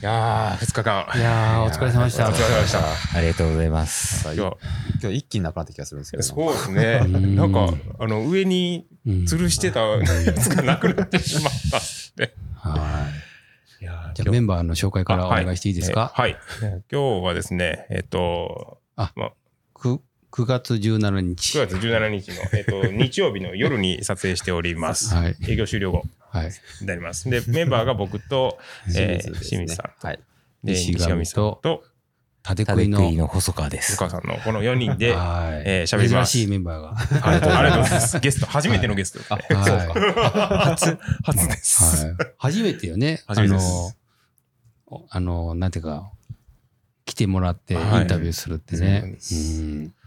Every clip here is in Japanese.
いやー、2日間。いやー、お疲れ様でした。お疲れ様でした。ありがとうございます。今日今日一気になくなって気がするんですけど。そうですね。うんなんか、あの、上にうん吊るしてたやつがなくなってしまったっすね。はいやじゃあメンバーの紹介からお願いしていいですか、はい。はい今日はですね、えっと、く 9, 月17日。9月17日の、えっと、日曜日の夜に撮影しております。はい。営業終了後はい。になります。で、メンバーが僕と、えー清水さんと、はい。で西上さんと、縦食べ食いの。細川です。お母さんのこの4人で、はい。えー喋ります珍しいメンバーが。ありがとうございます。ゲスト、初めてのゲスト。初、初です。はい。初めてよね。初めてですあの、おあの、なんていうか、来てもらってイはいンタビューするってね。うん。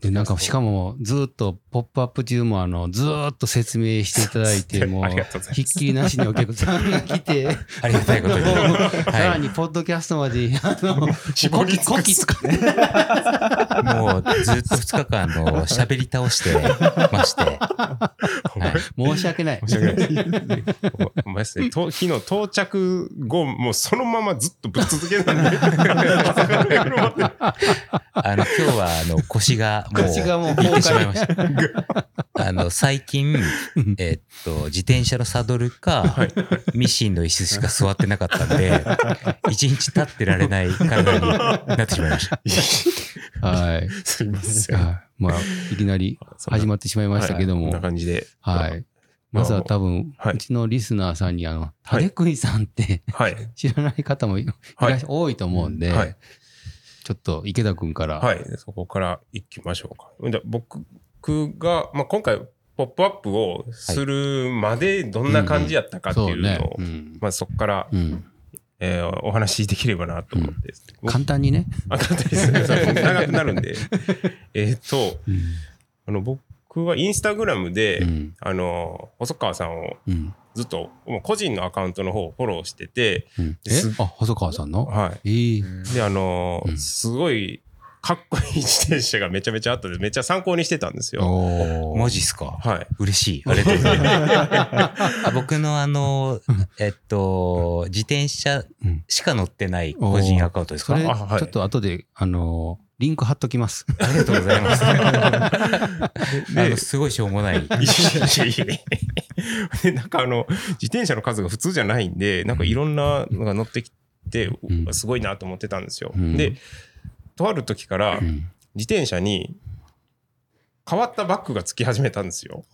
で、なんか、しかも、ずっと、ポップアップ中も、あの、ずーっと説明していただいて、もうひっきりなしにお客さんが来て、ありがたいことに。さらはに、ポッドキャストまで、あの、絞り尽くすこき使って、い。もうずっと2日間の喋り倒してまして。はい。申し訳ない。申し訳ない日到着後、もうそのままずっとぶっ続けな んで。あの、今日はあの腰がもう腰がもういってしまいまし崩た。あの、最近、えっと、自転車のサドルか、ミシンの椅子しか座ってなかったんで、一日立ってられない体になってしまいました。はい。すいません。はいまあ、いきなり始まってしまいましたけどもはいこんな、感じで。はい。まずは多分、はいうちのリスナーさんに、あの、はいタデクイさんってはい。知らない方もいはいらっしゃ多いと思うんで、はい。ちょっと池田くんから、はい。そこから行きましょうか。じ僕が、まあ、今回、ポップアップをするまでどんな感じやったかっていうのそうねを、。うんまあ、そこから、うんえーお話しできればなと思って。僕簡単にね。あ、簡単ですね。長くなるんで。えっと、うんあの、僕はインスタグラムで、うんあの、細川さんをうんずっと、もう個人のアカウントの方をフォローしてて、うん。えすあ、細川さんの？はえー。い。で、あの、うん。すごい、かっこいい自転車がめちゃめちゃあったんで、めっちゃ参考にしてたんですよ。マジっすか？はい。嬉しい。ありがとうございます。あ僕のあの、えっと、自転車しか載ってない個人アカウントですか？それ、ちあはいょっと後で、あの、リンク貼っときます。ありがとうございます。あでの、すごいしょうもない。いやいやいで、なんかあの、自転車の数が普通じゃないんで、なんかいろんなのが乗ってきて、んすごいなと思ってたんですよ。うんで、とある時からうん。自転車に変わったバッグがつき始めたんですよ。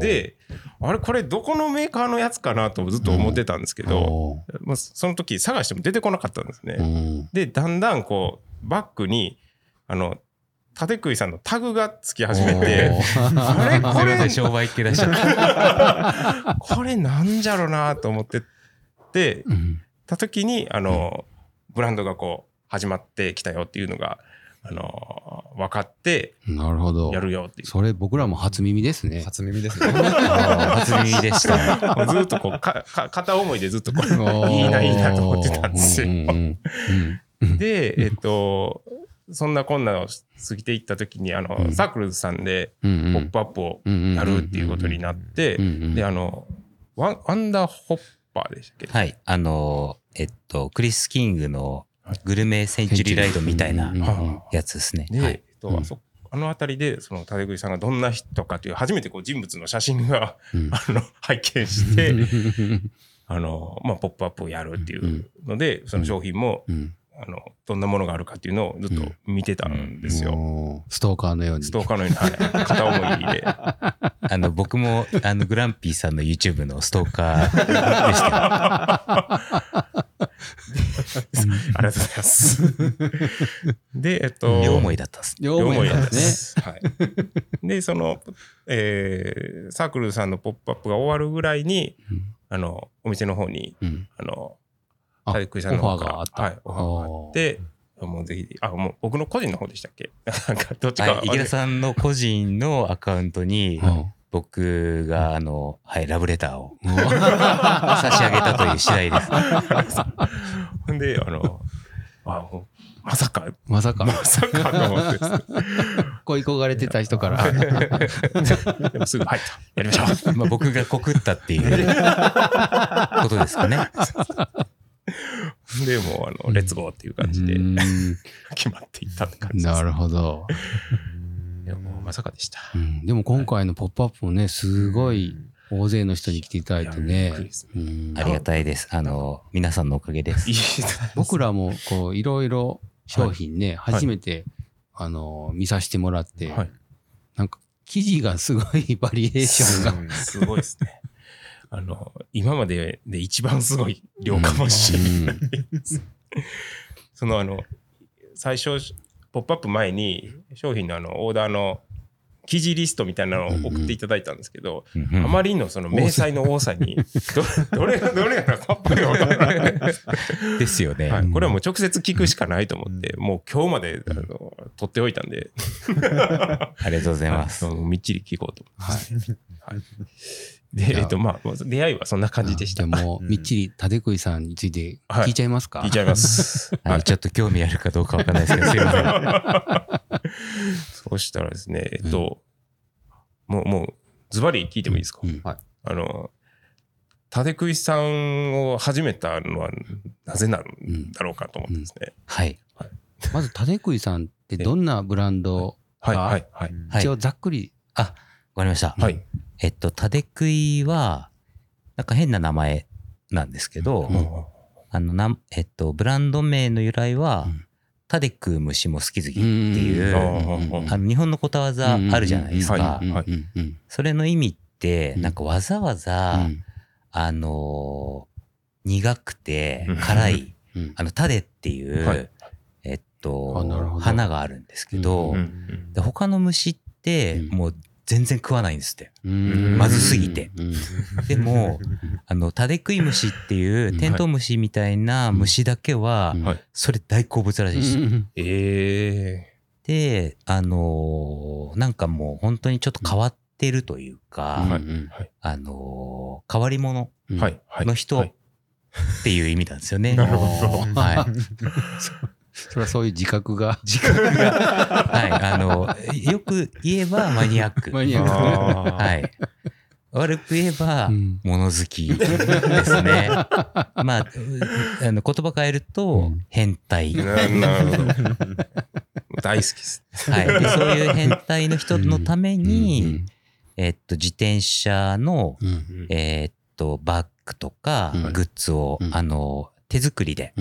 で、あれこれどこのメーカーのやつかなとずっと思ってたんですけど、おまあ、その時探しても出てこなかったんですね。ーうん。で、だんだんこう、バッグに、あの、立食いさんのタグがつき始めて、れこれ商。これなんじゃろうなと思ってて、うん。た時に、あの、ブランドがこう、始まってきたよっていうのが、あの、分かって、なるほど。やるよっていう。それ僕らも初耳ですね。初耳ですね。初耳でした。ずっとこう、か、か、片思いでずっとこう、いいな、いいなと思ってたんですよう。んうんうんで、えっと、そんなこんなを過ぎていった時に、あの、うんサークルズさんで、ポップアップをやるっていうことになってで、あの、ワン、ワンダーホッパーでしたっけ？はい。あの、えっと、 Chris King のグルメセンチュリーライドみたいなやつですね。で、はい。えっと、うんあそあの辺りで、その、立食さんがどんな人かという、初めてこう人物の写真が、うん あの、拝見して、あの、まあ、ポップアップをやるっていうので、その商品も、うんあの、どんなものがあるかっていうのをずっと見てたんですよ。もうストーカーのように。ストーカーのように、はい、片思いで。あの、僕も、あの、グランピーさんの YouTube のストーカーでした。ありがとうございます。で、えっと、両思いだったっす。両思いなんですね。すね。はい。で、その、えーサークルさんのポップアップが終わるぐらいに、うんあの、お店の方に、うんあの、あ体育さんの方からオファーがあったはい、オファーがあって、もうぜひ、あ、もう僕の個人の方でしたっけ？なんか、どっちか。はい。池田さんの個人のアカウントに、うん僕が、あの、はい、ラブレターをう ん差し上げたという次第です。ほんで、あの、あ、まさか、まさかま、さかと思ってですね、恋焦がれてた人から。でもすぐ、はい、やりましょう。まあ僕が告ったっていうことですかね。でもうあの、レッツゴーっていう感じでうん決まっていったって感じです。なるほど。いやもうまさかでした。うんでも今回のポップアップもね、すごい大勢の人に来ていただいてね。うんありがたいです。あの、皆さんのおかげですい。い 僕らもこういろいろ商品ね、初めて、あの見させてもらって、はいなんか生地がすごい バリエーションが。すごいですね。あの、今までで一番すごい量かもしれない。そのあの、最初、ポップアップ前に商品のあの、オーダーの記事リストみたいなのを送っていただいたんですけど、うんうんあまりのその明細の多さに、ど どれがどれがパップよ。ですよね。はい、これはもう直接聞くしかないと思って、もう今日まであの取っておいたんで、ありがとうございます。はい。みっちり聞こうと思って。はいで、えっと、まあ、出会いはそんな感じでした。でも、みっちり立食いさんについて聞いちゃいますか、聞いちゃいます。はい、ちょっと興味あるかどうかわかんないですけど、すいません。そうしたらですね、えっと、もう、もう、ズバリ聞いてもいいですか、うん。あの、立食いさんを始めたのはなぜなんだろうかと思ってですね。はい。まず立食いさんってどんなブランドはい、あはい、はい。はい。一応ざっくり、あ、わかりました。はい。えっと、タデクイは、なんか変な名前なんですけど、もあの、なん、えっと、ブランド名の由来は、うん。タデ食う虫も好き好きってういう、ん。あの、日本のことわざあるじゃないですうん。かそれの意味って、うん。なんかわざわうざ、ん。あのー苦くてうん。辛い、うん。あの、タデっていう、はい。えっと、花があるんですけど、ううん。で他の虫ってうん。もう全然食わないんですって。うん。まずすぎて。うん。でも、あの、タデクイムシっていううんテントウムシみたいな虫だけはそれ大好物らしいです。うん。えで、あのーなんかもう本当にちょっと変わってるというか、あのー変わり者。の人はい。っていう意味なんですよね。なるほど。はい。それはそういう自覚が。自覚が、はい。あの、よく言えばマニアック。マニアックはい。悪く言えばうん物好きですね。まあ、うあの言葉変えるとうん変態。はななるほど。大好きです。い。で、そういう変態の人のために、うんえっと、自転車の、うんえっと、バッグとかうんグッズを、うんあの、手作りで。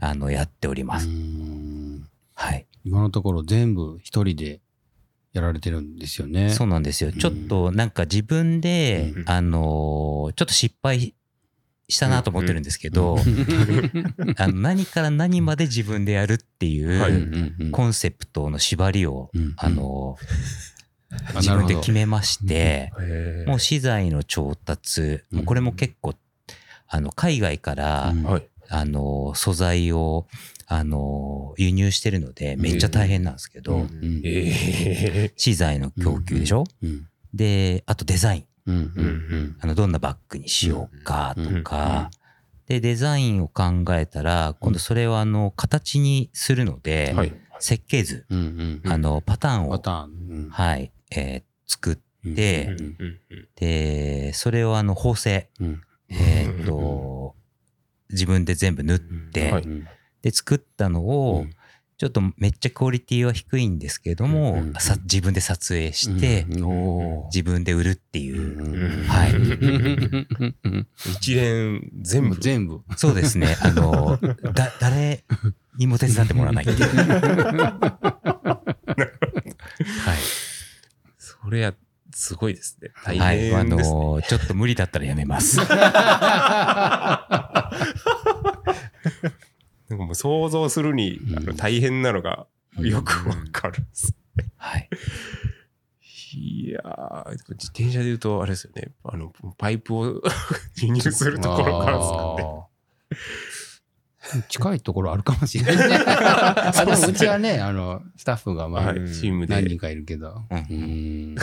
あの、やっております。うん。はい。今のところ全部一人でやられてるんですよね。そうなんですよ。ん。ちょっとなんか自分で、うん。あのーちょっと失敗したなと思ってるんですけど、あの何から何まで自分でやるっていう、コンセプトの縛りを、うんあのあ自分で決めまして、もう資材の調達、もうこれも結構、あの、海外から。あの、素材を、あの、輸入してるので、めっちゃ大変なんですけど、資材の供給でしょ、うん。で、あとデザイン。うん。うん。あの、どんなバッグにしようかとうん。か、で、デザインを考えたら、今度それをあの、形にするので。設計図、うん。うん。あの、パターンを。はい、えー作っうん。でうん。うん。うん。て、それをあの、縫製、うん。えーっと、自分で全部縫って、はいうんで、作ったのを、ちょっとめっちゃクオリティは低いんですけども、うんさ自分で撮影して、うん自分で売るっていう、うんはいうん 一連全部？全部。そうですね。あの、だ、誰にも手伝ってもらわないっていう。はい。それや、すごいですね。大はい。あ変ですね。の、ちょっと無理だったらやめます。なんかもう想像するに、あのうん大変なのがよくわかるんです。はい。いやー、自転車で言うと、あれですよね。あの、パイプを 輸入するところからですかね。近いところあるかもしれない。ね。あでもうちはね、あの、スタッフがまあはい、チームで。何人かいるけど。うん。うん。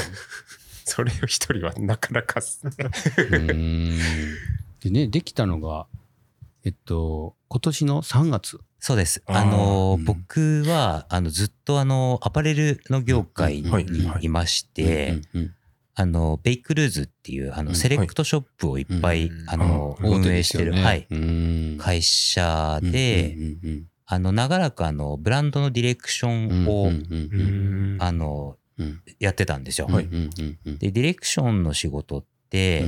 それを一人はなかなかっすでね、できたのが、えっと、今年の3月。そうです。あの、うん。僕は、あの、ずっとあの、アパレルの業界にはいまして、あの、ベイクルーズっていう、あの、うんセレクトショップをいっぱい、うん。あの、運営してる、はい、い会社で、あの、長らくあの、ブランドのディレクションを、うんあの、うん。やってたんですよ。はい。で、ディレクションの仕事って、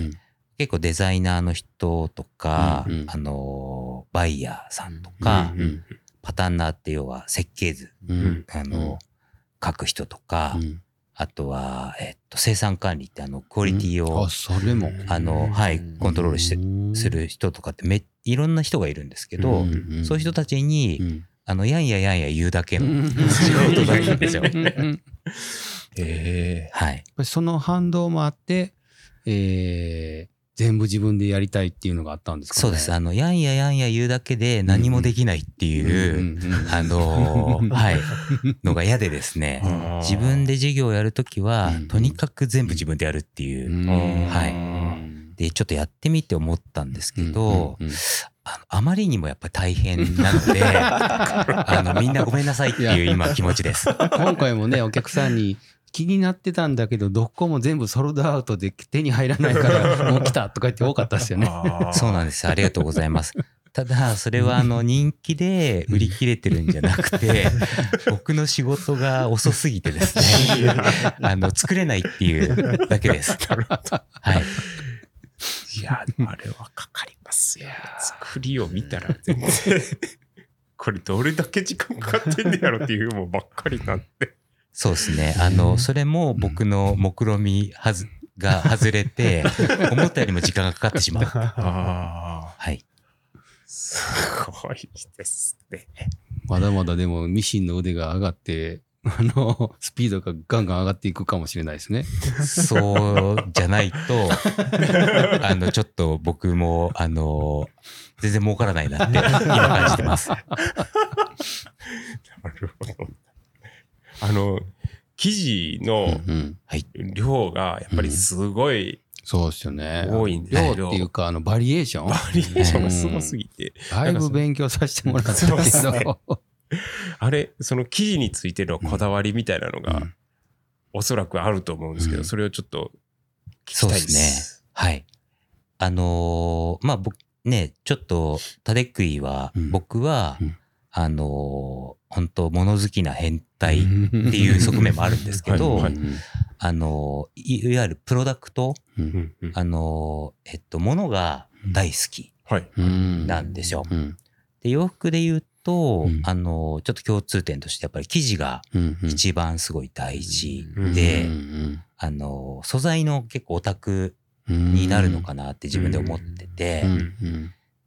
結構デザイナーの人とか、うんうん。あの、バイヤーさんとか、うんパタンナーって要は設計図、あの、書く人とか、あとは、えっと、生産管理ってあの、クオリティを、あ、それも。あの、はい、コントロールして、する人とかってめ、いろんな人がいるんですけど、そういう人たちに、あの、やんややんや言うだけの 仕事だったんですよ。えはい。その反動もあって、えー全部自分でやりたいっていうのがあったんですかね？そうです。あの、やんややんや言うだけで何もできないっていう、あのーはい、のが嫌でですね、ー。自分で授業をやるときはうん、とにかく全部自分でやるっていう。う、んはい。で、ちょっとやってみて思ったんですけど、あのあまりにもやっぱり大変なので、あの、みんなごめんなさいっていう今気持ちです。今回もね、お客さんに気になってたんだけど、どこも全部ソルドアウトで手に入らないから、もう来たとか言って多かったですよね。そうなんです。ありがとうございます。ただ、それはあの人気で売り切れてるんじゃなくて、僕の仕事が遅すぎてですね、あの、作れないっていうだけです。はい。いや、あれはかかりますよ。作りを見たら全然、これどれだけ時間かかってんねやろっていうもんばっかりなんで。そうですね。あの、それも僕の目論みはず、が外れて、思ったよりも時間がかかってしまう。ああ、はい。すごいですね。まだまだでもミシンの腕が上がって、あの、スピードがガンガン上がっていくかもしれないですね。そうじゃないと、あの、ちょっと僕も、あの、全然儲からないなって今感じてます。なるほど。あの、生地のうん量がやっぱりすごいそうですよね。多いんで量っていうか、あの、バリエーションバリエーションがすごすぎて、だいぶ勉強させてもらったけそうっすねど。あれ、その生地についてのこだわりみたいなのがうんおそらくあると思うんですけど、うんそれをちょっと聞きそうでたいです。すね。はい。あのーまあ、僕、ね、ちょっと、タデクイは、うん僕は、うんあのー本当物好きな変態っていう側面もあるんですけど、あのーいいわゆるプロダクト、あのーえっと、物が大好きなんですよ。うんで、洋服で言うと、うん。あのーちょっと共通点として、やっぱり生地が一番すごい大事うんで、うんあのー素材の結構オタクうんになるのかなって自分で思ってて、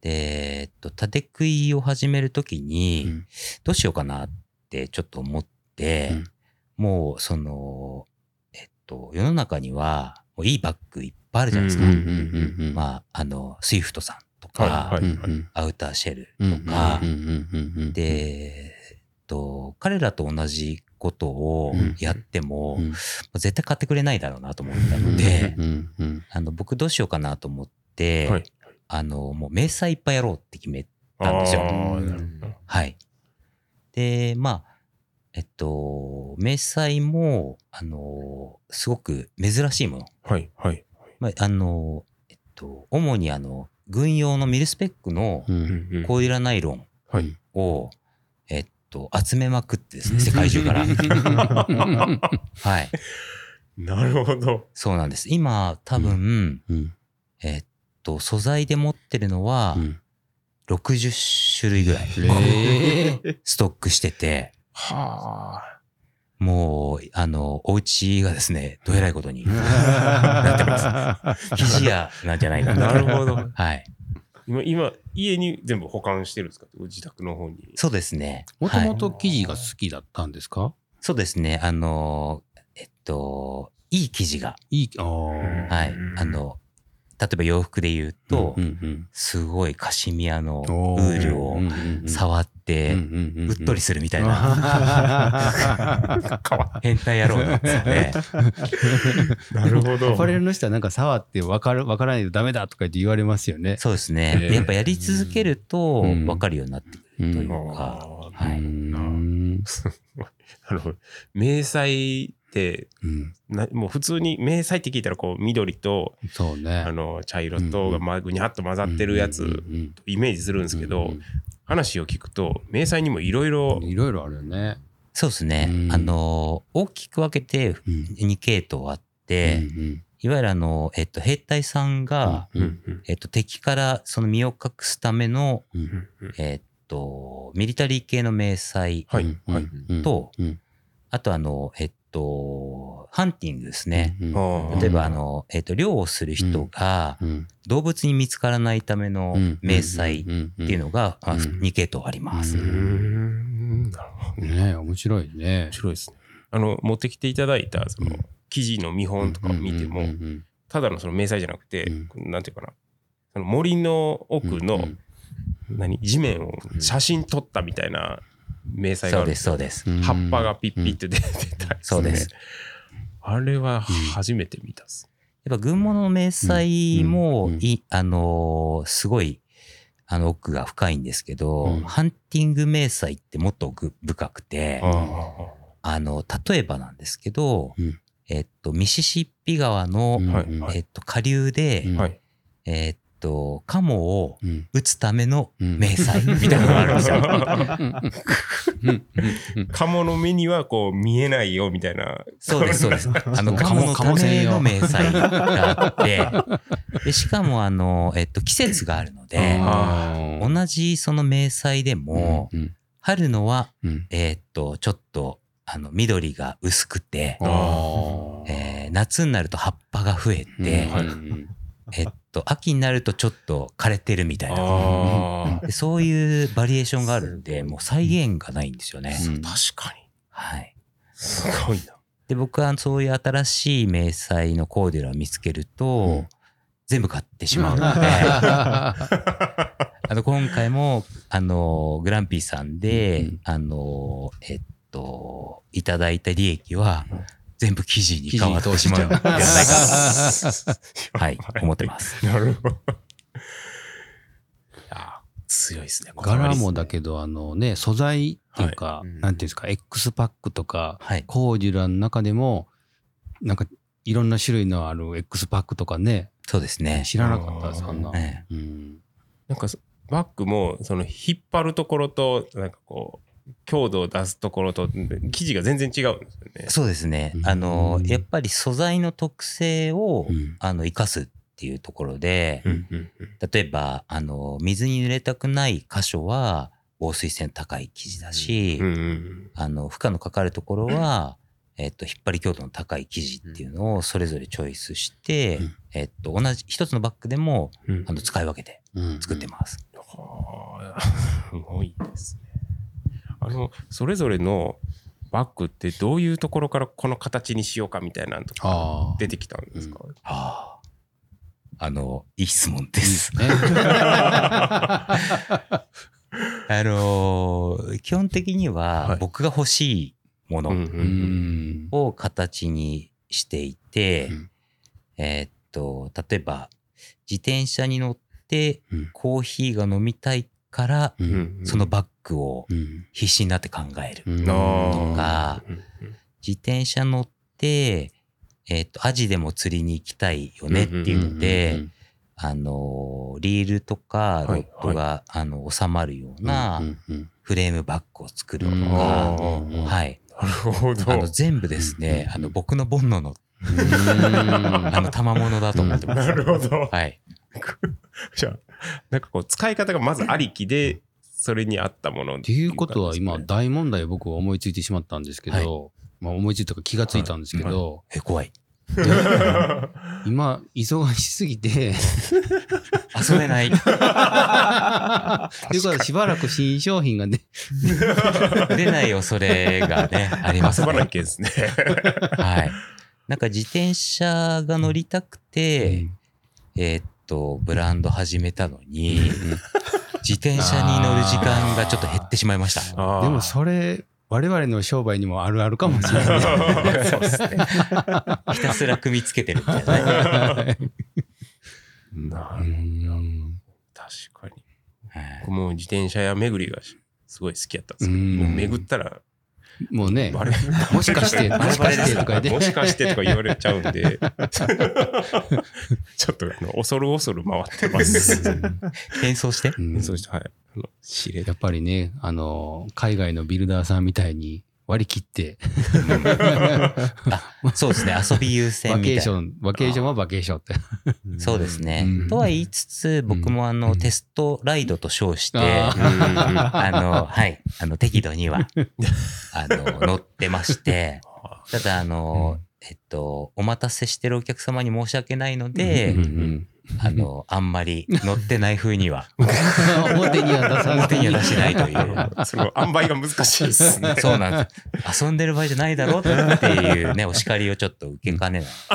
で、えっと、縦食いを始めるときに、うん。どうしようかなってちょっと思って、うん。もう、その、えっと、世の中には、もういいバッグいっぱいあるじゃないですか。まあ、あの、 Swift さんとか、 Outer Shell うんとか、で、えっと、彼らと同じことをうん。やっても、うん。絶対買ってくれないだろうなと思ったので、あの、僕どうしようかなと思って、はい。あの、もう明細いっぱいやろうって決めたんですよはい。で、まあ、えっと、明細も、あの、すごく珍しいもの。はい。はい。まあ、あの、えっと、主にあの、軍用のミルスペックのコイラナイロンはい。を、えっと、集めまくってですね、世界中から。はい。なるほど。そうなんです。今、多分、うんえっと、素材で持ってるのはう、ん60種類ぐらいええストックしてて、はあ。もう、あの、お家がですね、どえらいことに なってます。生地屋なんじゃないかな。なるほど。はい。今、今、家に全部保管してるんですか？ご自宅の方に。そうですね。もともはい。と生地が好きだったんですか？そうですね。あの、えっと、いい生地が、いい、ああ。はい。あの、例えば洋服で言うと、うんうんすごいカシミヤのウおールを触って、ううっとりするみたいな、な。変態野郎なんですよね。なるほど。アパレルの人はなんか触って分かる、分からないとダメだとか言って言われますよね。そうですね。えーやっぱやり続けるとうん分かるようになってくるというか、はい。うん なるほど。明細うん。なもう普通に迷彩って聞いたらこう緑とそうね。あの茶色とがまぐにゃっと混ざってるやつうんイメージするんですけどうん話を聞くと迷彩にもいろいろいろいろあるよね。そうですね。うん。あの、大きく分けてうん。2系統あって、うんいわゆるあの、えっと、兵隊さんが、うんうん。えっと、敵からその身を隠すための、うんうん。うんえっと、ミリタリー系の迷彩と、うんあとあの、えっと、ハンティングですね。うんあー例えばあの、えっと、猟をする人がうん。動物に見つからないためのうん。迷彩っっていうのが、あうん。2系統あります。ねね面白いね。面。白いですね。あの持ってきていただいたそのうん。記事の見本とかを見てもただのその迷彩じゃなくてうなんていうかな。その森の奥のうん何？地面を写真撮ったみたいな迷彩がそうです、ある。んですよそうです。うん。葉っぱがピッピッて出てたりそうです。あれは初めて見たっす。やっぱ軍物の迷彩もうん。うん。い、あのーすごい、あの、奥が深いんですけど、うん。ハンティング迷彩ってもっと奥深くて、あの、例えばなんですけど、うん。えっと、ミシシッピ川の、えっと、下流で。えっと、カモをうん。撃つためのうん。迷彩？みたいなのがあるんですよ。カモの目にはこう見えないよみたいな。そうです、そうです。あの、カモのための迷彩があって、で、しかも、あの、えっと、季節があるので、同じその迷彩でも、うん。春のは、うん。えっと、ちょっと、あの、緑が薄くて、えー夏になると葉っぱが増えて、うん えっと、秋になるとちょっと枯れてるみたいな。そういうバリエーションがあるんで、もう再現がないんですよね。うん確かに。はい。すごいな。で、僕はそういう新しい迷彩のコーデュラを見つけると、うん全部買ってしまうので、あの、今回も、あの、グランピーさんで、うんあの、えっと、いただいた利益は、全部記事に変わってしまうんじゃないかな。はい、思ってます。なるほど。あ強いですね。柄もだけど、あのね、素材っていうか、なんていうんですか、X パックとか、はい。コーデュラの中でも、なんか、いろんな種類のある X パックとかね、そうですね。知らなかったです、あーそんな。えうんなんかそバッグもその引っ張るところとなんかこう強度を出すところと生地が全然違うんですよね。え。そうですね。う。ん。あの、やっぱり素材の特性を、うん。あの、生かすっていうところで、うん。うんうん例えば、あの、水に濡れたくない箇所は、防水性の高い生地だし、うんうん。あの、負荷のかかるところは、えっと、引っ張り強度の高い生地っていうのをそれぞれチョイスして、うん。えっと、同じ、一つのバッグでも、うん。あの、使い分けてうん。作ってます。はあ すごいですね。あのそれぞれのバッグってどういうところからこの形にしようかみたいなのとか。出てきたんですか、はあ。あの、いい質問です。ね。あのー基本的にははい僕が欲しいものうんうんううんん。を形にしていて、うんえーっと、例えば、自転車に乗ってうんコーヒーが飲みたいから、そのバッグをうん。必死になって考える。とか自転車乗って、えーっと、アジでも釣りに行きたいよねっていうので、あのー、リールとかロッドが、あの、収まるようなフレームバッグを作るとうんか、うんはい。なるほど。あの、全部ですね、あの、僕の煩悩の、うんあの、賜物だと思ってます。なるほど。はい。じゃあ、なんかこう、使い方がまずありきで、それに合ったものっっていうことは今大問題を僕は思いついてしまったんですけど、まあ思いついたか気がついたんですけど、え、怖い。今忙しすぎて、遊べない。ということはしばらく新商品がね、出ない恐れがね、あります遊ばなね。きゃですね。はい。なんか自転車が乗りたくて、えーっと、ブランド始めたのに、自転車に乗る時間がちょっと減ってしまいました。でもそれ、我々の商売にもあるあるかもしれない。そうですね。ひたすら組みつけてるみたいなね。なうるほどん確かに。も自転車屋巡りがすごい好きやったんですけど、巡ったら、もうね、もしかして、もしかしてとか言って。もしかしてとか言われちゃうんで、ちょっとあの恐る恐る回ってます。変装して？うんそうして、はい。あの、知れやっぱりね、あの、海外のビルダーさんみたいに割り切って、あそうですね。遊び優先バみたいな。ケーション、バケーションはバケー。ションって。そうですね。うん。とは言いつつ、僕もあの、うん。テストライドと称して、ああの、はい、あの、適度には、あの、乗ってまして、ただ、あの、えっと、お待たせしてるお客様に申し訳ないのでうんう、んあの、あんまり乗ってない風には、表には出さない。表には出しないという。その塩梅が難しいですね。そうなんです。遊んでる場合じゃないだろっていうね、お叱りをちょっと受けかねない。確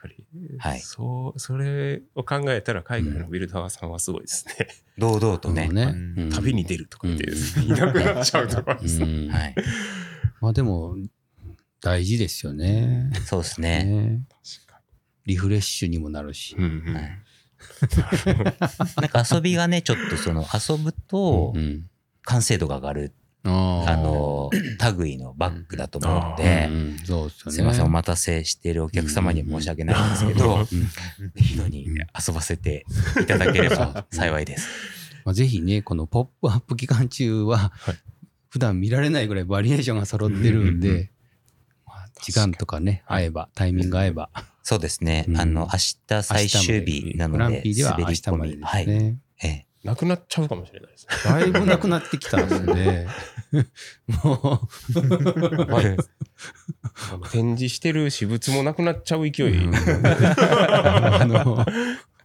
かに。はいそう、それを考えたら海外のビルダーさんはすごいですね。堂々とね。ねうん旅に出るとか言って、うんいなくなっちゃうとかですね。うんはい。まあでも、大事ですよね。そうですね。リフレッシュにもなるし。に。うんうん。はい。なんか遊びがね、ちょっとその遊ぶとうん完成度が上がる、あー。あの、類のバッグだと思うのうで、うですよね。ません、お待たせしているお客様には申し訳ないんですけど、適度に遊ばせていただければ幸いです。まあ、ぜひね、このポップアップ期間中は、はい。普段見られないぐらいバリエーションが揃ってるんで、うんうんまあ時間とかね、合えば、タイミング合えば、そうですね。うんあの、明日最終日なので、ピーでは明滑り込み。日までですはい。ね。ええなくなっちゃうかもしれないですね。だいぶなくなってきたんで、も展示してる私物もなくなっちゃう勢う、い。うんあの、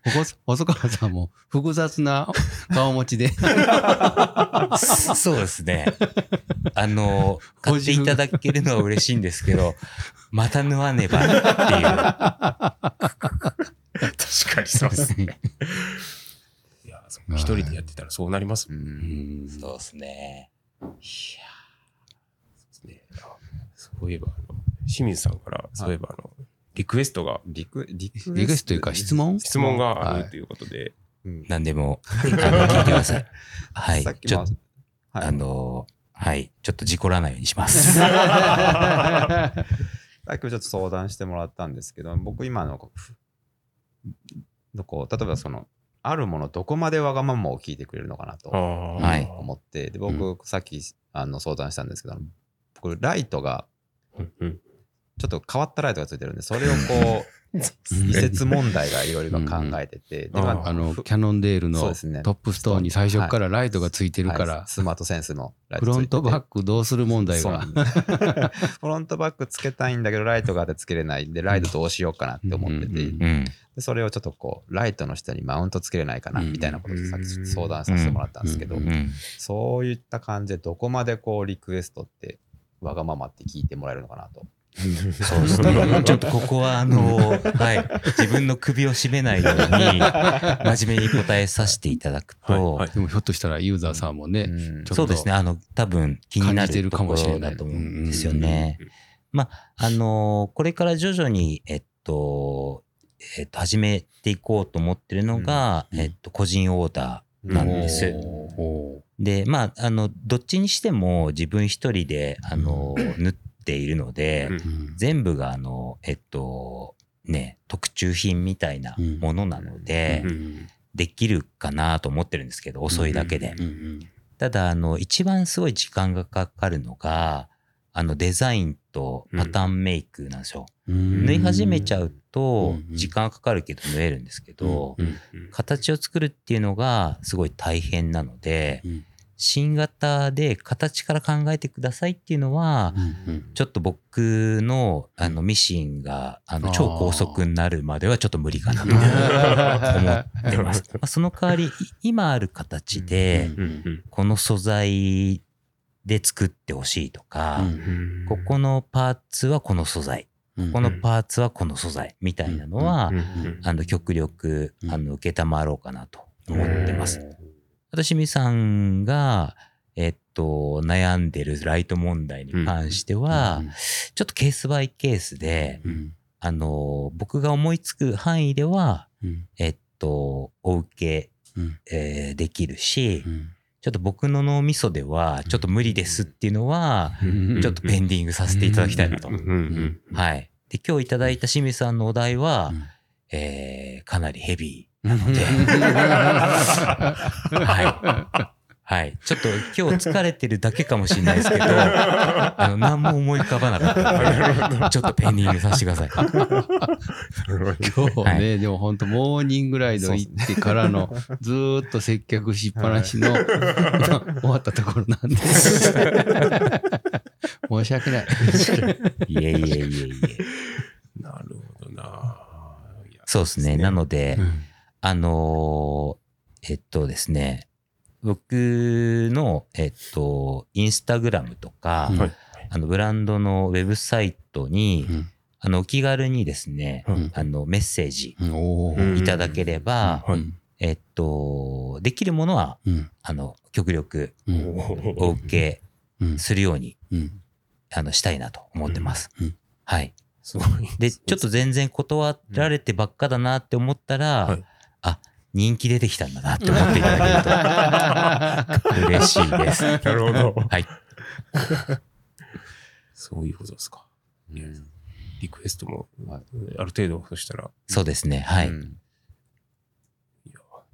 細細川さんも複雑な顔持ちで、そうですね。あの、買っていただけるのは嬉しいんですけど、また縫わねばっていう。確かにそうですね。いや、そう一人でやってたらそうなりますうんそうですね。ね。あそういえば、あの清水さんから、そういえば、あの、リクエストが、リク、リクリクエストというか質問？質問があはい。るということで、うん。何でも、あの聞いてください。はい。さっ。きちょっと、はい。あの、はい。ちょっと事故らないようにします。さっきちょっと相談してもらったんですけど、僕今のどこ例えばその、あるものどこまでわがままを聞いてくれるのかなと思って、で僕、さっきあの相談したんですけど、僕、ライトが、うんうんちょっと変わったライトがついてるんで、それをこう、移設問題がいろいろ考えてて、でまああの、ふキャノンデールのトップストーンに最初からライトがついてるかはい。ら、スマートセンスのライトフロンついてて。トバックどうする問題が。フロントバックつけたいんだけど、ライトがあってつけれないんで、ライトどうしようかなって思ってて、うんうんうん。でそれをちょっとこう、ライトの下にマウントつけれないかな、うんみたいなことをさっきちょっと相談させてもらったんですけど、うんうん。そういった感じでどこまでこう、リクエストって、わがままって聞いてもらえるのかなと。そうですね。ちょっとここは、あの、はい。自分の首を絞めないように、真面目に答えさせていただくと、はいでもひょっとしたらユーザーさんもね、そうですね。あの、多分気になるるとこかもしれないろだと思うんですよね。まあ、あのこれから徐々に、えっと、えっと、始めていこうと思ってるのが、うんえっと、個人オーダーなんです。おで、まあ、あの、どっちにしても自分一人で、あの、縫っているので、うん。ー全部が、あの、えっと、ね、特注品みたいなものなので、うん。できるかなと思ってるんですけど、遅いだけで。うんうんただ、あの、一番すごい時間がかかるのが、あの、デザインとパターンメイクなんですよ。うん。縫い始めちゃうとう、ん時間かかるけど縫えるんですけど、うんうん。形を作るっていうのがすごい大変なので、うん新型で形から考えてくださいっていうのは、うんちょっと僕のあのミシンがあの超高速になるまではちょっと無理かなと 思ってます。まあその代わり、い今ある形で、うんうんこの素材で作ってほしいとか、うんここのパーツはこの素材、うんこのパーツはこの素材みたいなのは、うんうんあの極力うん。あの受けたまろうかなと思ってます。私みさんが、えっと、悩んでるライト問題に関しては、ちょっとケースバイケースで、うん。あの、僕が思いつく範囲では、うん。えっと、お受け、うん。えーできるし、うん。ちょっと僕の脳みそではちょっと無理ですっていうのは、うん。ちょっとペンディングさせていただきたいなと。うん。うん。はい。で、今日いただいた清水さんのお題は、うん。えーかなりヘビー。なので、はい。はい。ちょっと今日疲れてるだけかもしれないですけど、あの、何も思い浮かばなかったので、ちょっとペンディングさせてください。今日はね、でも本当モーニングライド行ってからの、ずーっと接客しっぱなしの、終わったところなんで。申し訳ない。いえいえいえいえ。なるほどな。そうですね。なので、うんあのーえっとですね、僕の、えっと、インスタグラムとか、うんはい。あの、ブランドのウェブサイトに、うん。あの、お気軽にですね、うん。あの、メッセージいただければ、はい。うんえっと、できるものは、うん。あの、極力うん。お受けうん。するように、うん。あの、したいなと思ってます。うん。はい。すごい。で、ちょっと全然断られてばっかだなって思ったら、はいあ、人気出てきたんだなって思っていただけると嬉しいです。なるほど。はい。そういうことですか。うんリクエストもはいある程度そしたら、そうですね。はい。うん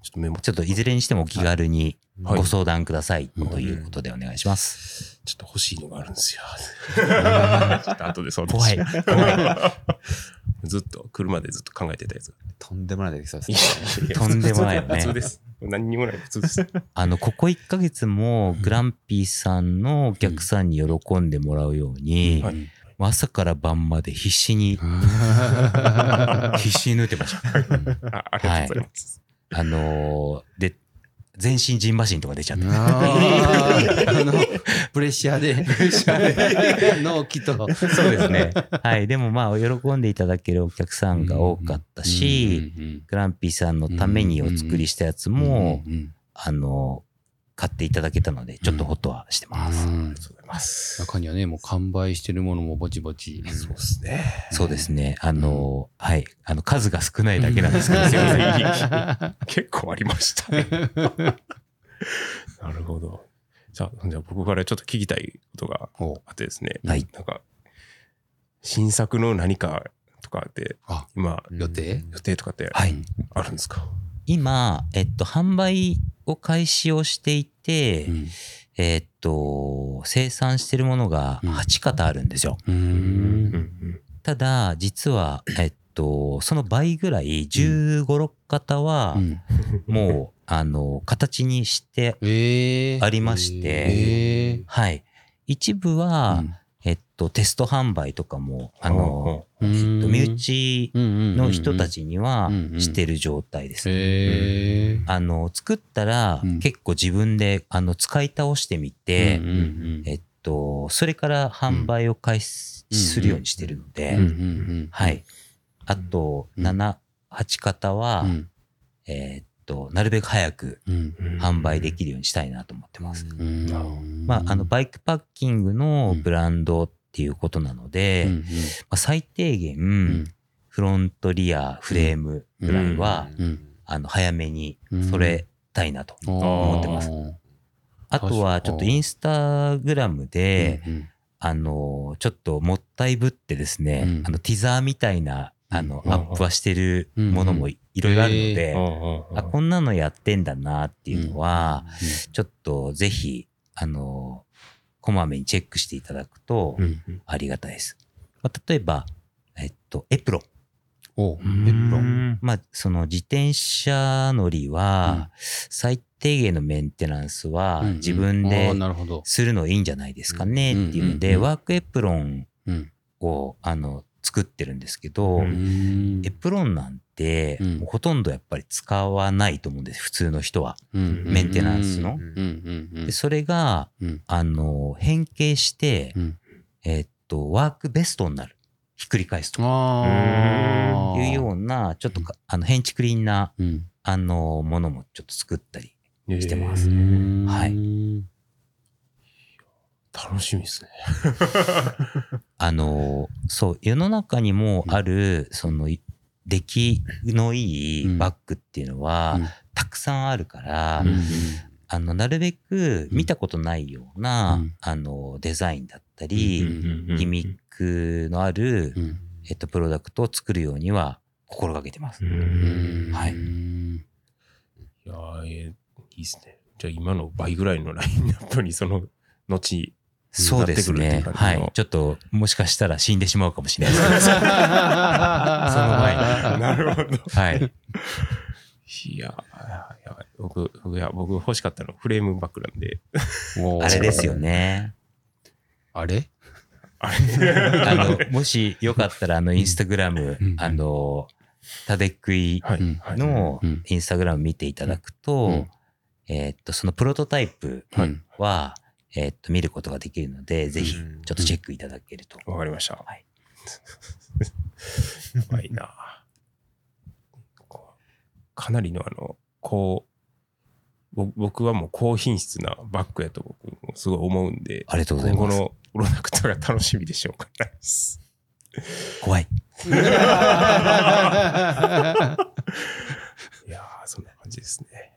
ちょっとメモちょっといずれにしてもお気軽にはいご相談くださいはいということでお願いします。ちょっと欲しいのがあるんですよ。ちょっと後で相談怖い。怖う ずっと、車でずっと考えてたやつ。とんでもないできそうですいねとんでもないよね普通です。何にもない、普通です。あの、ここ1ヶ月もグランピーさんのお客さんに喜んでもらうように、はい朝から晩まで必死に、必死に抜いてました。あありがとうございます。あのーで、全身ジンマシンとか出ちゃって。プレッシャーで、プレッシャーで、納期と。そうですね。はい。でもまあ、喜んでいただけるお客さんが多かったし、グランピーさんのためにお作りしたやつも、あの、買っていただけたので、ちょっとホッとはしてます。うんありがとうございます。中にはね、もう完売してるものもぼちぼち。そうですね。そうですね。あの、はい。あの、数が少ないだけなんですけど、すいません。結構ありましたね。なるほど。じゃあ、じゃあ僕からちょっと聞きたいことがほあってですね。はいなんか、新作の何かとかってあ、今、予定？予定とかってはい。あるんですか？今、えっと、販売を開始をしていて、うん。えっと、生産してるものがうん。8型あるんですよ。うん。ん。ただ、実は、えっと、その倍ぐらい、15、6型はう、ん。もう、あの、形にしてええありまして、ええはい。一部は、えっと、テスト販売とかも、あの、うえっと、ん。身内の人たちにはしてる状態です。ええあの、作ったらうん。結構自分で、あの、使い倒してみて、えっと、それから販売を開始するようにしてるので、はい。あと、うん。7、8型は、うん。えっと、なるべく早くうん。販売できるようにしたいなと思ってます。うん。まあ、あの、バイクパッキングのブランドっていうことなので、うんまあ、最低限、うん。フロントリア、フレームぐらいは、うん。あの、早めにうん。それたいなと。思ってます。あとは、ちょっとインスタグラムで、あの、ちょっともったいぶってですね、うん。あの、ティザーみたいな、あの、うん。アップはしてるものもいいろいろあるので、ああ、こんなのやってんだなっていうのは、ちょっとぜひ、あの、こまめにチェックしていただくとありがたいです。まあ、例えば、えっと、エプロン。おエプロン。まあ、その自転車乗りは、最低限のメンテナンスはうん自分あで。するのいいんじゃないですかねっていうので、ワークエプロンうん。を、あの、作ってるんですけど、うん。エプロンなんて、ほとんどやっぱり使わないと思うんです、普通の人は。うん。メンテナンスの。でそれが、うん。あの、変形して、うん。えっと、ワークベストになる。ひっくり返すと。いうような、ちょっとか、あの、変築輪な、うん。あの、ものもちょっと作ったりしてます。うんはい楽しみですね。あの、そう、世の中にもある、その、い出来のいいバッグっていうのは、うん。たくさんあるから、うんあの、なるべく見たことないような、うん。あの、デザインだったり、うんギミックのある、うん。えっと、プロダクトを作るようには心がけてます。うん。はい。うんいやーえーいいですね。じゃあ今の倍ぐらいのラインナップにその後、そうですね。はい。ちょっと、もしかしたら死んでしまうかもしれないです。その前に。なるほど。はい。いやー、やばい僕、僕いや僕欲しかったのフレームバックなんで。あれですよね。あれ？ああの、もしよかったら、あの、インスタグラムうん、あの、たでくいはい、うんはい。のうんインスタグラム見ていただくと、うんえーっと、そのプロトタイプうんは、えーっと、見ることができるので、ぜひ、ちょっとチェックいただけると。わかりました。はい。やばいな。かなりのあの、こう、ぼ僕はもう高品質なバッグやと僕もすごい思うんで、ありがとうございます今後のプロダクトが楽しみでしょうがないです。怖い。いやー、そんな感じですね。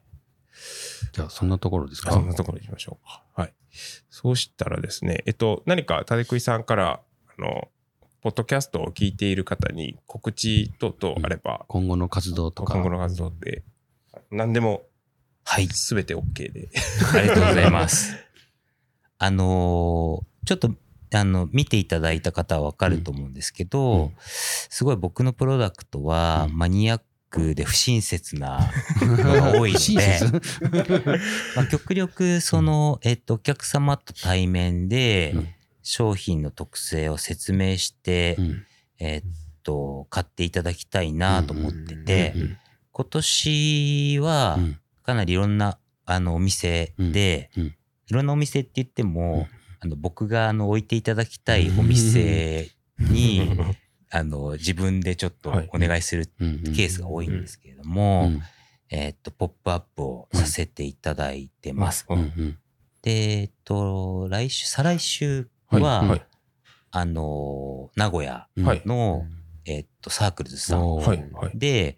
じゃあ、そんなところですか？そんなところにしましょうか。はい。そうしたらですね、えっと、何か、たでくいさんから、あの、ポッドキャストを聞いている方に告知等々あれば、今後の活動とか。今後の活動で、何でも、はい。すべて OK で。ありがとうございます。あのーちょっと、あの、見ていただいた方はわかると思うんですけど、うんすごい僕のプロダクトはうんマニアックで不親切な のが多いの親で、切？まあ、極力その、えっと、お客様と対面でうん。商品の特性を説明して、うん。えっと、買っていただきたいなと思ってて、うん今年はうん。かなりいろんなあのお店で、いろんなお店って言っても、うん。あの僕があの置いていただきたいお店に、あの自分でちょっとお願いするケースが多いんですけれども、うんえーっと、ポップアップをさせていただいてます。で、えっと、来週、再来週は、はい。あの、名古屋の、えっと、サークルズさん。で、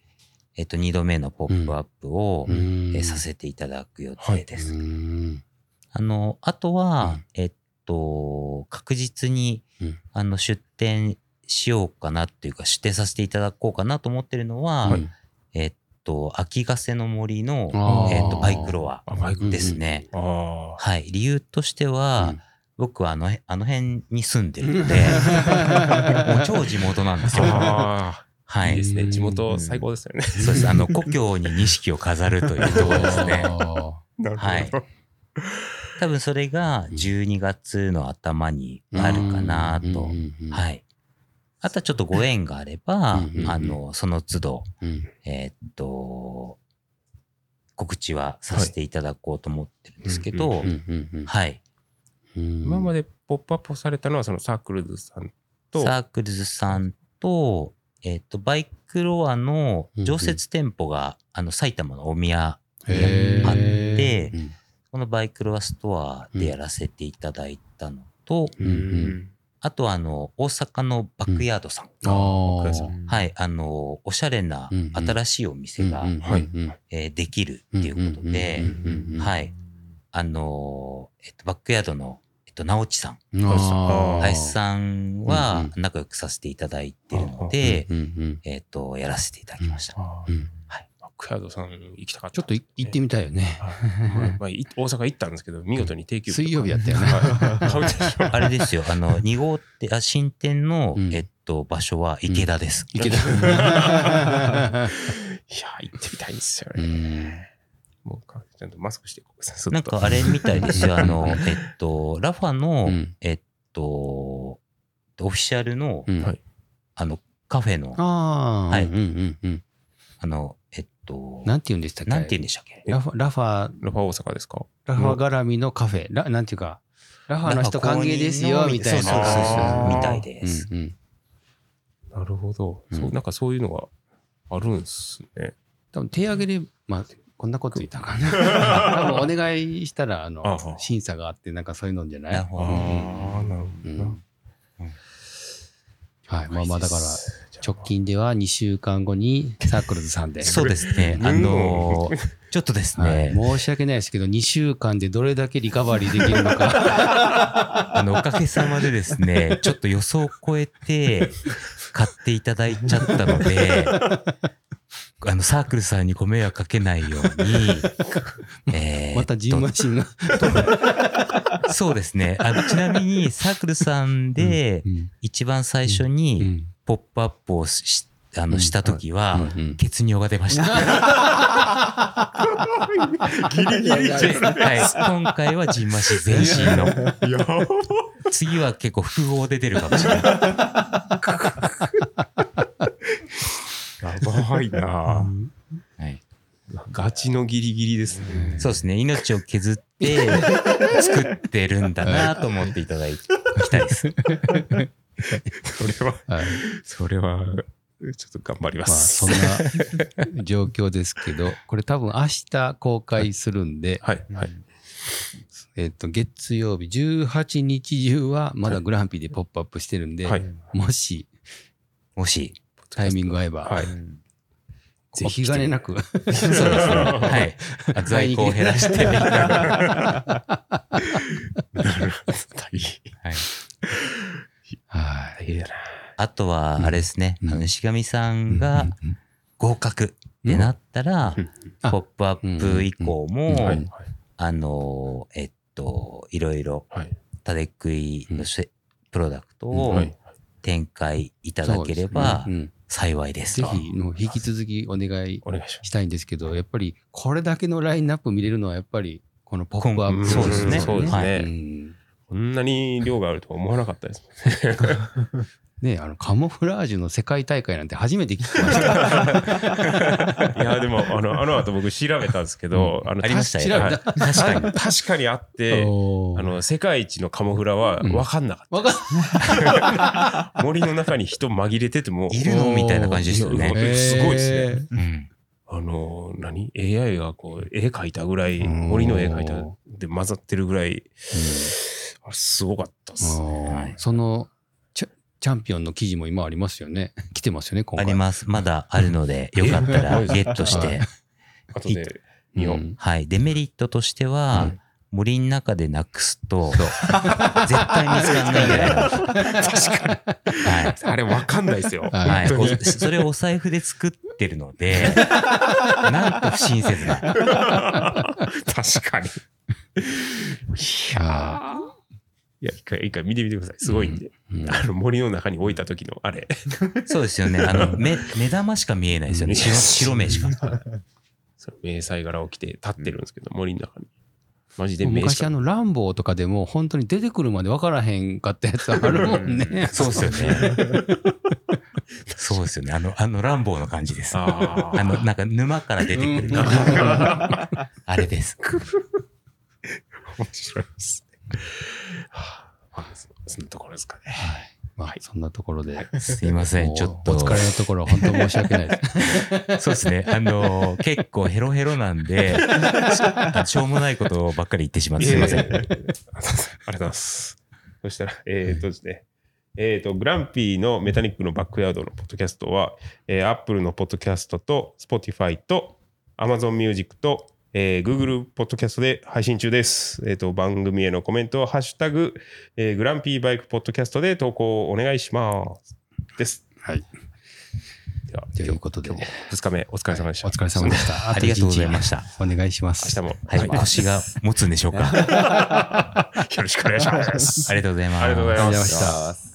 えっと、2度目のポップアップを、うん。えーさせていただく予定です。うん。あの、あとは、うん。えっと、確実に、うん。あの、出店しようかなっていうか、出店させていただこうかなと思ってるのは、はいえっと、秋ヶ瀬の森の、えっと、バイクロアですね。はい。理由としては、うん僕はあのへ、あの辺に住んでるので、もう超地元なんですよ。あはあ。いいい。ですね。うん地元最高ですよね。そうです。あの、故郷に錦を飾るというところですね。はい多分それが12月の頭にあるかなーと。うんうんうんはい。あとはちょっとご縁があればうんうんう、ん。あの、その都度、うん。えーっと、告知はさせていただこうと思ってるんですけどはい。うん。今までポップアップをされたのは、そのサークルズさんと、サークルズさんと、えーっと、バイクロアの常設店舗が、あの、埼玉の大宮へーあってうん。このバイクロアストアでやらせていただいたのと、うんうんあとはあの、大阪のバックヤードさん。あー。はい、あの、おしゃれなうんうん。新しいお店が、えーできるっていうことでうん、うんうんうんはい、あの、えっと、バックヤードの、えっと、直地さん、林さんはうん仲良くさせていただいてるので、うんうんえっと、やらせていただきました。うんバックヤードさん行きたかった。ちょっとい行ってみたいよね。はいまあい大阪行ったんですけど、見事に定休日。水曜日やったよねあれですよ、あの、2号って、あ新店の、うんえっと、場所は池田です。池田。いや、行ってみたいんですようね。んもうかちゃんとマスクしていこう。なんかあれみたいですよ、あの、えっと、ラファの、うんえっと、オフィシャルの、あの、カフェの、ああ、はいうんうんうん。あの、と、なんて言うんでしたっけ？なんて言うんでしたっけ？ラファ、ラファ、ラファ大阪ですか？ラファ絡みのカフェ。ラなんていうか、ラファの人歓迎ですよ、みたいな。そうそうそうみたいです。うんうんなるほど。うんそう、なんかそういうのがあるんすね。多分手挙げで、まあ、こんなこと言ったかな。多分お願いしたら、あのああ、審査があって、なんかそういうのじゃない？ああ、なるほどはい。まあまあ、だから、直近では2週間後にサークルズさんで。そうですね。あの、ちょっとですはいね、申し訳ないですけど、2週間でどれだけリカバリーできるのか。あの、おかげさまでですね、ちょっと予想を超えて、買っていただいちゃったので、あの、サークルさんにご迷惑かけないように、えーまたジンマシンが。そうですね。あの、ちなみに、サークルさんでう、ん一番最初うに、んポップアップをし、あの、うんした時は、うんうん血尿が出ました。ギリギリじゃないはい。今回はジンマシ全身の。次は結構複合で出るかもしれない。やばいなはい。ガチのギリギリですね。そうですね。命を削って 作ってるんだなと思っていただき たいです。それは、はいそれは、ちょっと頑張りままあ、す。そんな状況ですけど、これ多分明日公開するんで、はい、はい。えっと、月曜日18日中はまだグランピーでポップアップしてるんで、はいもしもし、タイミング合えば、はいうんお気兼ねなく、そうですね。はい。あ在庫を減らして。は大変。い。はい。大変やな。あとは、あれですね。うん。あの、しがみさんがうん合格ってなったらうん、あ。ポップアップ以降うんもはい、、あの、えっと、いろいろ、はい。タデクイのせプロダクトをはい。展開いただければうん。幸いです。ぜひ、引き続きお願いお願いししたいんですけど、やっぱりこれだけのラインナップ見れるのはやっぱりこのポップアップ。そうですね。そうですはね。うんこんなに量があるとは思わなかったです ねあのカモフラージュの世界大会なんて初めて聞きました。いや、でも、あの、あの後僕調べたんですけど、あの、ありましたよ確かに。確かにあって、あの、世界一のカモフラは分かんなかっわかんた。森の中に人紛れてても、いるのみたいな感じでしたよね。えすごいですね。うん。あの、何 ?AI がこう、絵描いたぐらい、うん森の絵描いたで混ざってるぐらい、あすごかったっす。あーはいそのチャンピオンの記事も今ありますよね。来てますよね、今回。あります。まだあるので、よかったらゲットして。後で見よう。んはい。デメリットとしては、うん森の中でなくすと、絶対見つかんないんじゃないかな。確かに。はい。あれ分かんないですよ。はいそれをお財布で作ってるので、なんと不親切な。確かに。いやーいや、一回、一回見てみてください。すごいんで。うんあの森の中に置いた時のあれ。そうですよね。あの、目、目玉しか見えないですよね。白白目しか。その迷彩柄を着て立ってるんですけど、森の中に。マジで迷彩昔あのランボーとかでも本当に出てくるまで分からへんかったやつあるもんね。そうですよね。そうですよね。あの、あの、ランボーの感じです。あの、なんか沼から出てくるうん あれです。面白いですまあそそんなところですかね。まあそんなところで。すいません。ちょっと。お疲れのところ本当申し訳ないです。そうですね。あの、結構ヘロヘロなんで、し しょうもないことばっかり言ってしまってすいません。ありがとうございます。そしたら、えっ、とですね。えっ、と、グランピーのメタニックのバックヤードのポッドキャストは、えー、Apple のポッドキャストと Spotify と Amazon Music と、えー Google ポッドキャストで配信中です。えっ、と、番組へのコメントをハッシュタグ、えーグランピーバイクポッドキャストで投稿をお願いします。です。はい。では、ということで今日も2日目お疲れ様でした。お疲れ様でした。ありがとうございました。お願いします。明日も、はい、腰が持つんでしょうか？よろしくお願いし ます。ありがとうございますありがとうございました。